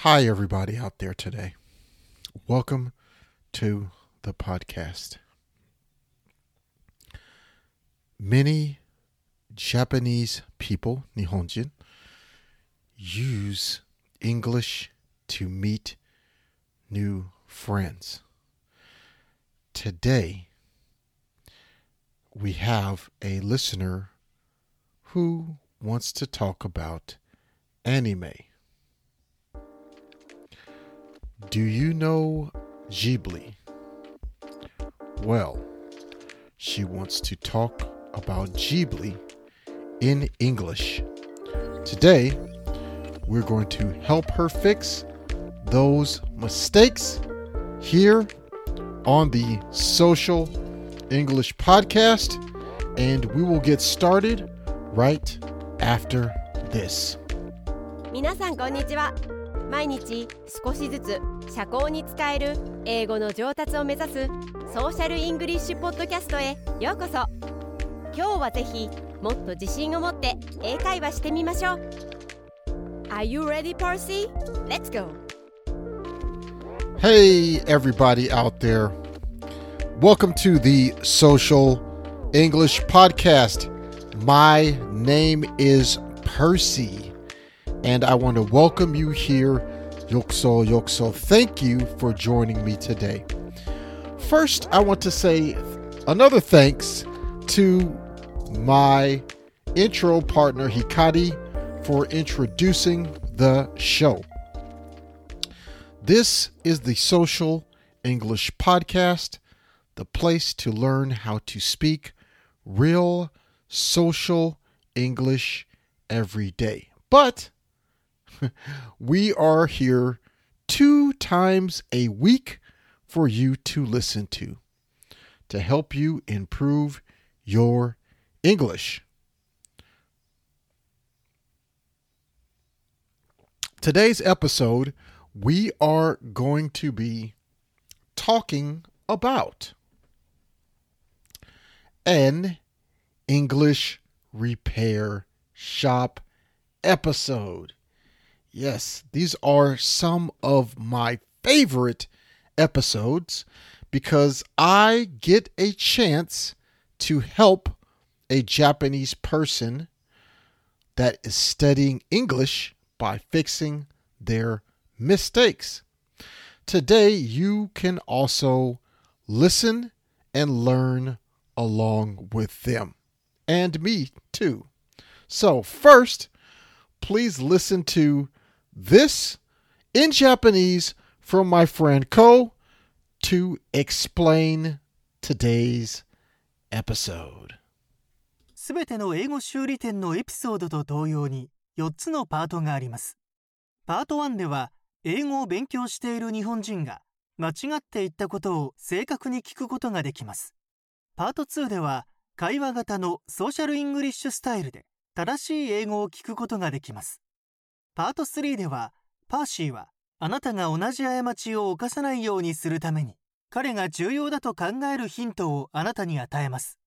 Hi, everybody out there today. Welcome to the podcast. Many Japanese people, Nihonjin, use English to meet new friends. Today, we have a listener who wants to talk about anime. Do you know Ghibli? Well, she wants to talk about Ghibli in English. Today, we're going to help her fix those mistakes here on the Social English Podcast, and we will get started right after this. 皆さんこんにちは 毎日少しずつ社交に使える英語の上達を目指すソーシャルイングリッシュポッドキャストへようこそ今日はぜひもっと自信を持って英会話してみましょう Are you ready, Percy? Let's go! Hey, everybody out there. Welcome to the Social English Podcast. My name is Percy, and I want to welcome you here. Yokso, Yokso, thank you for joining me today. First, I want to say another thanks to my intro partner, Hikari, for introducing the show. This is the Social English Podcast, the place to learn how to speak real social English every day. But we are here two times a week for you to listen to to help you improve your English. Today's episode, we are going to be talking about an English repair shop episode. Yes, these are some of my favorite episodes because I get a chance to help a Japanese person that is studying English by fixing their mistakes. Today, you can also listen and learn along with them and me too. So, first, please listen to this in Japanese from my friend Ko to explain today's episode. すべての英語修理店のエピソードと同様に4つのパートがあります。パート1では英語を勉強している日本人が間違っていったことを正確に聞くことができます。パート2では会話型のソーシャルイングリッシュスタイルで正しい英語を聞くことができます。パート3ではパーシーはあなたが同じ過ちを犯さないようにするために彼が重要だと考えるヒントをあなたに与えます。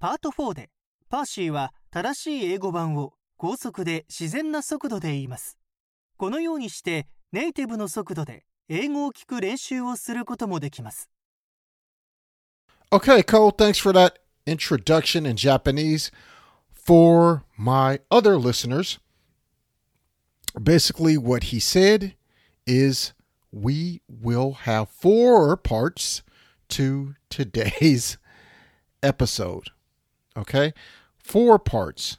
パート4でパーシーは正しい英語版を高速で自然な速度で言います。このようにしてネイティブの速度で英語を聞く練習をすることもできます。Okay, Cole, thanks for that introduction in Japanese. For my other listeners, basically what he said is we will have four parts to today's episode. Okay? Four parts.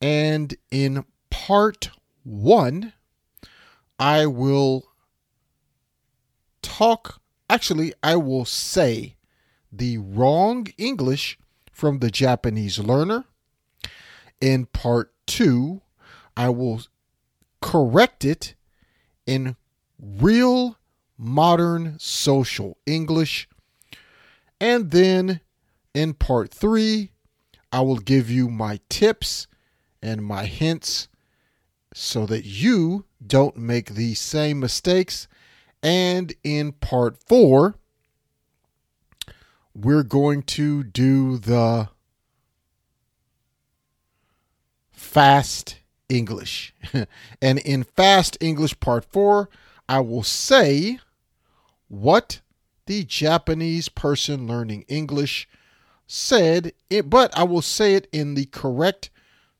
And in part one, I will talk, actually, I will say the wrong English from the Japanese learner. In part two, I will correct it in real modern social English. And then in part three, I will give you my tips and my hints so that you don't make the same mistakes. And in part four, we're going to do the fast English. and in Fast English Part 4, I will say what the Japanese person learning English said, it, but I will say it in the correct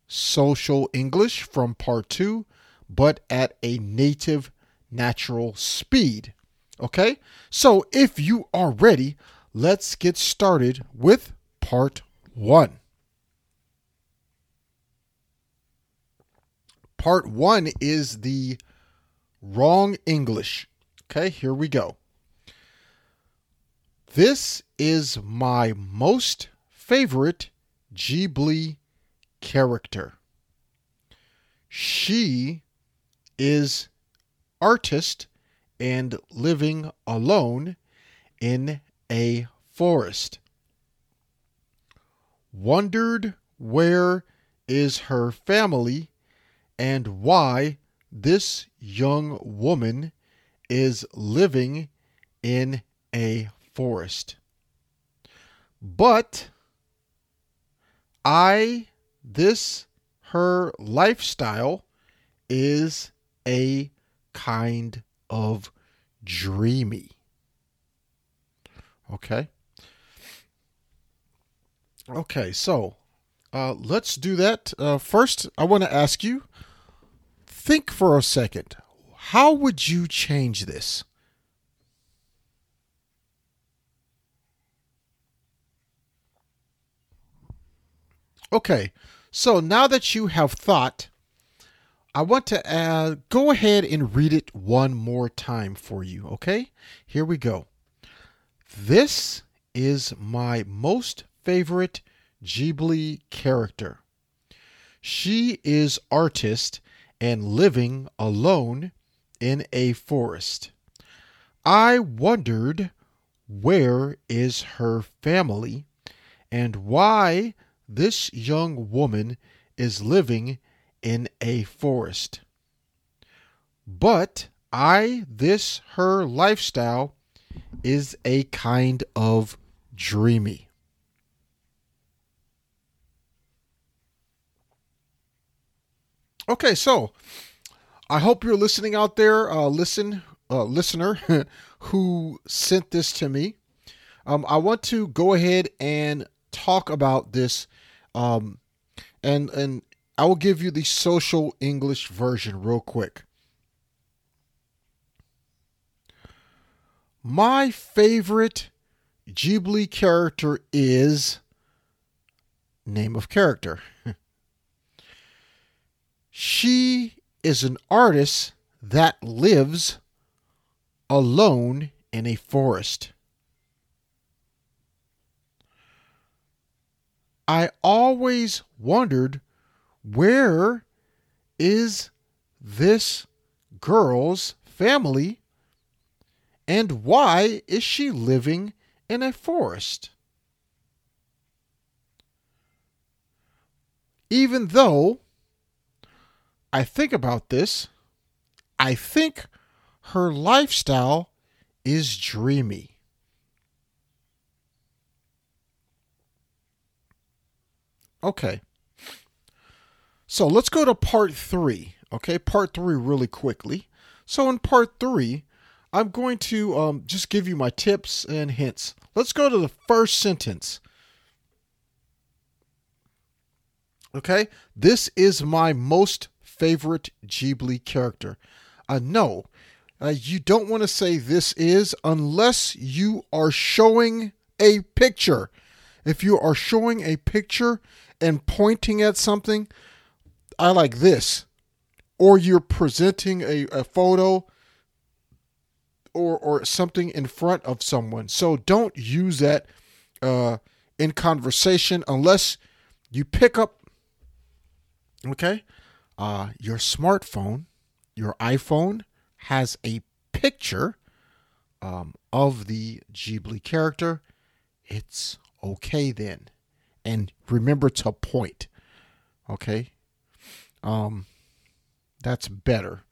social English from Part 2, but at a native natural speed. Okay? So if you are ready, let's get started with Part 1. Part 1 is the wrong English. Okay, here we go. This is my most favorite Ghibli character. She is artist and living alone in a forest. Wondered where is her family and why this young woman is living in a forest. But I, this, her lifestyle is a kind of dreamy. Okay. Okay, so uh, let's do that. Uh, first, I want to ask you think for a second. How would you change this? Okay, so now that you have thought, I want to go ahead and read it one more time for you, okay? Here we go. This is my most favorite Ghibli character. She is artist and living alone in a forest. I wondered where is her family and why this young woman is living in a forest. But I, this her lifestyle is a kind of dreamy. Okay, so I hope you're listening out there, uh, listen, uh, listener, who sent this to me. Um, I want to go ahead and talk about this, um, and and I will give you the social English version real quick. My favorite Ghibli character is name of character. she is an artist that lives alone in a forest. I always wondered where is this girl's family and why is she living in a forest? Even though I think about this, I think her lifestyle is dreamy. Okay. So let's go to part three. Okay, part three really quickly. So in part three, I'm going to um, just give you my tips and hints. Let's go to the first sentence. Okay, this is my most favorite Ghibli character. Uh, no, uh, you don't want to say this is unless you are showing a picture. If you are showing a picture and pointing at something, I like this. Or you're presenting a, a photo or or something in front of someone. So don't use that uh, in conversation unless you pick up okay uh, your smartphone, your iPhone has a picture um, of the Ghibli character. It's okay then, and remember to point. Okay, um, that's better.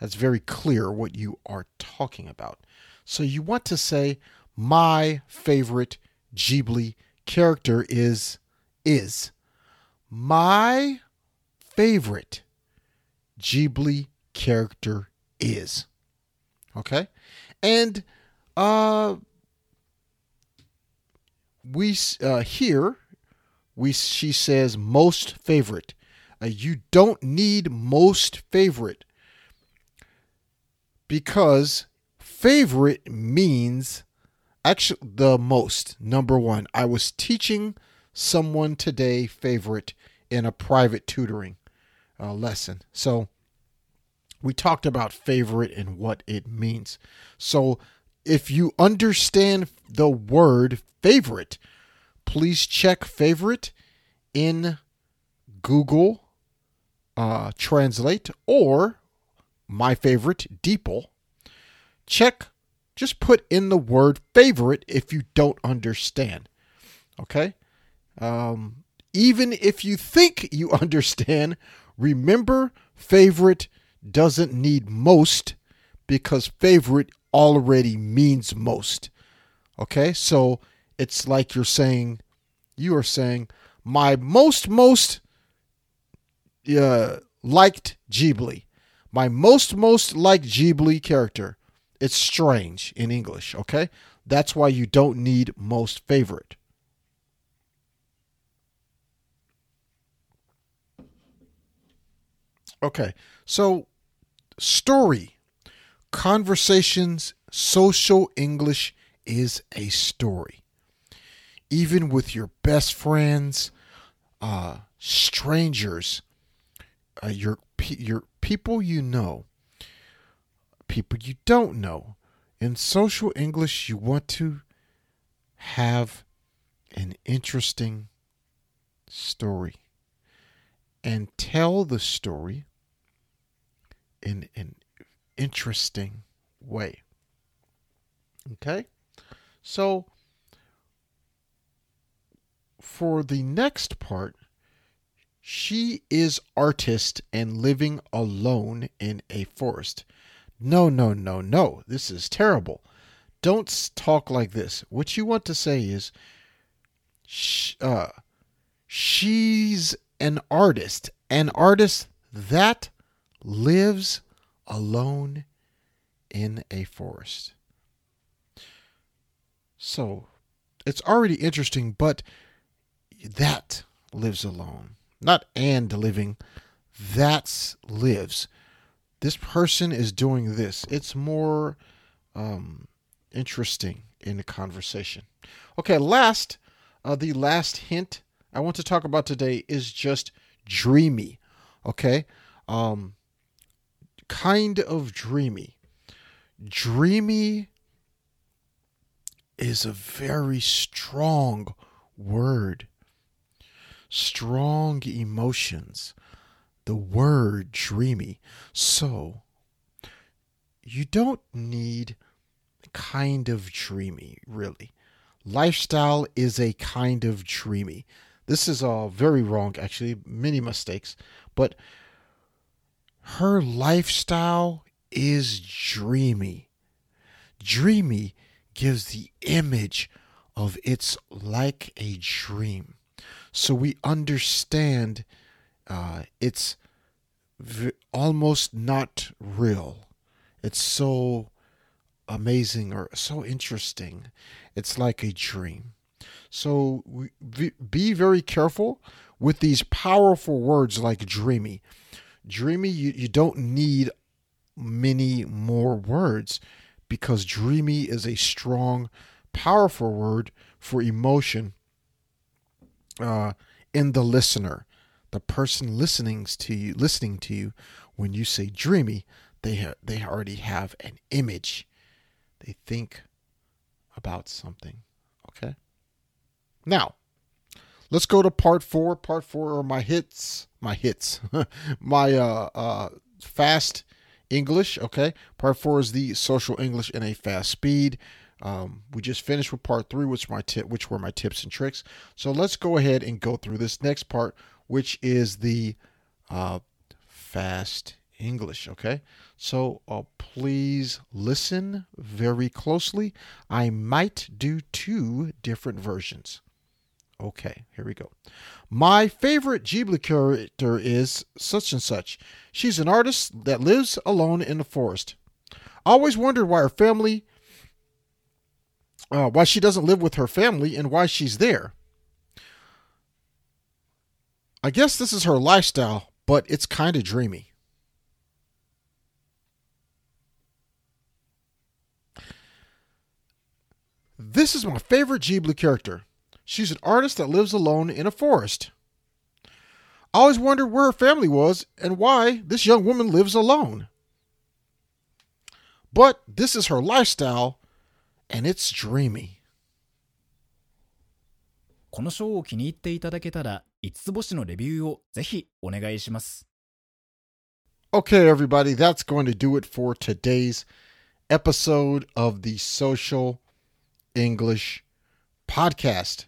That's very clear what you are talking about. So you want to say, my favorite Ghibli character is is my favorite Ghibli character is. Okay? And uh we uh here we she says most favorite. Uh, you don't need most favorite because favorite means actually the most number one i was teaching someone today favorite in a private tutoring uh, lesson so we talked about favorite and what it means so if you understand the word favorite please check favorite in google uh, translate or my favorite DeepL check just put in the word favorite if you don't understand. Okay? Um, even if you think you understand, remember favorite doesn't need most because favorite already means most. Okay? So it's like you're saying, you are saying, my most, most uh, liked Ghibli. My most, most liked Ghibli character. It's strange in English, okay? That's why you don't need most favorite. Okay, so story. Conversations, social English is a story. Even with your best friends, uh, strangers, uh, your your people you know, people you don't know. In social English, you want to have an interesting story and tell the story in an interesting way. Okay? So, for the next part, she is artist and living alone in a forest. No, no, no, no. This is terrible. Don't talk like this. What you want to say is, sh- uh, she's an artist, an artist that lives alone in a forest. So it's already interesting, but that lives alone. Not and living, that's lives. This person is doing this. It's more um, interesting in the conversation. Okay, last, uh, the last hint I want to talk about today is just dreamy. Okay, um, kind of dreamy. Dreamy is a very strong word. Strong emotions. The word dreamy. So, you don't need kind of dreamy, really. Lifestyle is a kind of dreamy. This is all very wrong, actually, many mistakes. But her lifestyle is dreamy. Dreamy gives the image of it's like a dream. So we understand uh, it's v- almost not real. It's so amazing or so interesting. It's like a dream. So we, be very careful with these powerful words like dreamy. Dreamy, you, you don't need many more words because dreamy is a strong, powerful word for emotion uh, in the listener. The person listening to you, listening to you, when you say dreamy, they ha- they already have an image. They think about something. Okay. Now, let's go to part four. Part four are my hits. My hits. my uh, uh, fast English. Okay. Part four is the social English in a fast speed. Um, we just finished with part three, which my tip, which were my tips and tricks. So let's go ahead and go through this next part, which is the uh, fast English. Okay, so uh, please listen very closely. I might do two different versions. Okay, here we go. My favorite Ghibli character is such and such. She's an artist that lives alone in the forest. Always wondered why her family, uh, why she doesn't live with her family, and why she's there. I guess this is her lifestyle, but it's kind of dreamy. This is my favorite Ghibli character. She's an artist that lives alone in a forest. I always wondered where her family was and why this young woman lives alone. But this is her lifestyle, and it's dreamy. このショーを気に入っていただけたら、5つ星のレビューをぜひお願いします。 Okay, everybody, that's going to do it for today's episode of the Social English Podcast.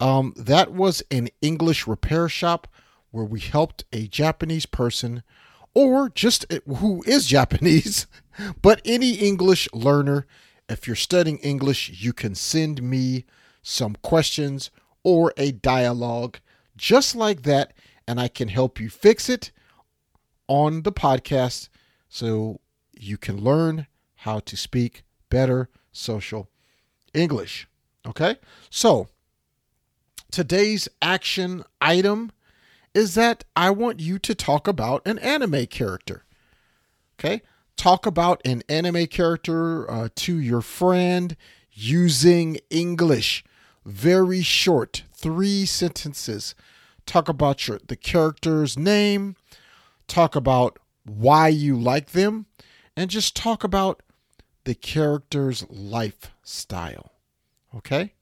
Um, that was an English repair shop where we helped a Japanese person, or just who is Japanese, but any English learner. If you're studying English, you can send me some questions or a dialogue just like that, and I can help you fix it on the podcast so you can learn how to speak better social English. Okay? So, today's action item is that I want you to talk about an anime character. Okay? Talk about an anime character uh, to your friend using English. Very short, three sentences. Talk about your the character's name, talk about why you like them, and just talk about the character's lifestyle. Okay?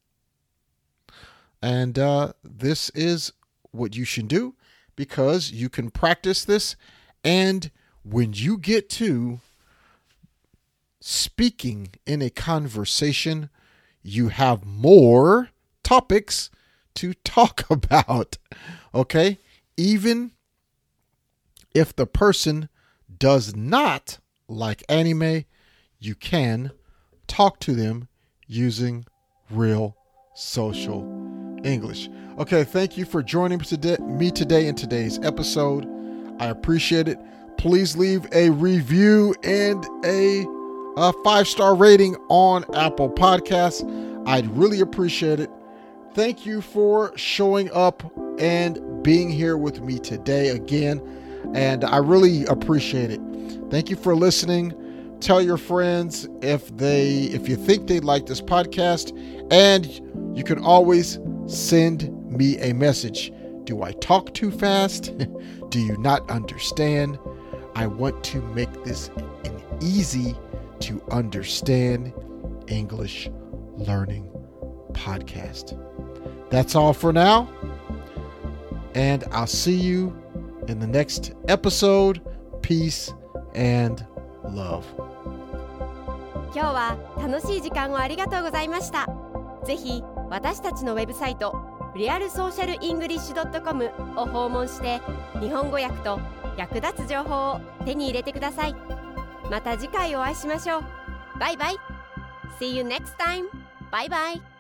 And uh, this is what you should do because you can practice this. And when you get to speaking in a conversation, you have more topics to talk about. Okay? Even if the person does not like anime, you can talk to them using real social English. Okay, thank you for joining me today, in today's episode. I appreciate it. Please leave a review and a, a five star rating on Apple Podcasts. I'd really appreciate it. Thank you for showing up and being here with me today again. And I really appreciate it. Thank you for listening. Tell your friends if they if you think they'd like this podcast and you can always send me a message. Do I talk too fast? Do you not understand? I want to make this an easy to understand English learning podcast. That's all for now. And I'll see you in the next episode. Peace and love. 今日は楽しい時間をありがとうございました。ぜひ私たちのウェブサイトリアルソーシャルイングリッシュ .com を訪問して日本語訳と役立つ情報を手に入れてください。また次回お会いしましょう。バイバイ。See you next time! バイバイ。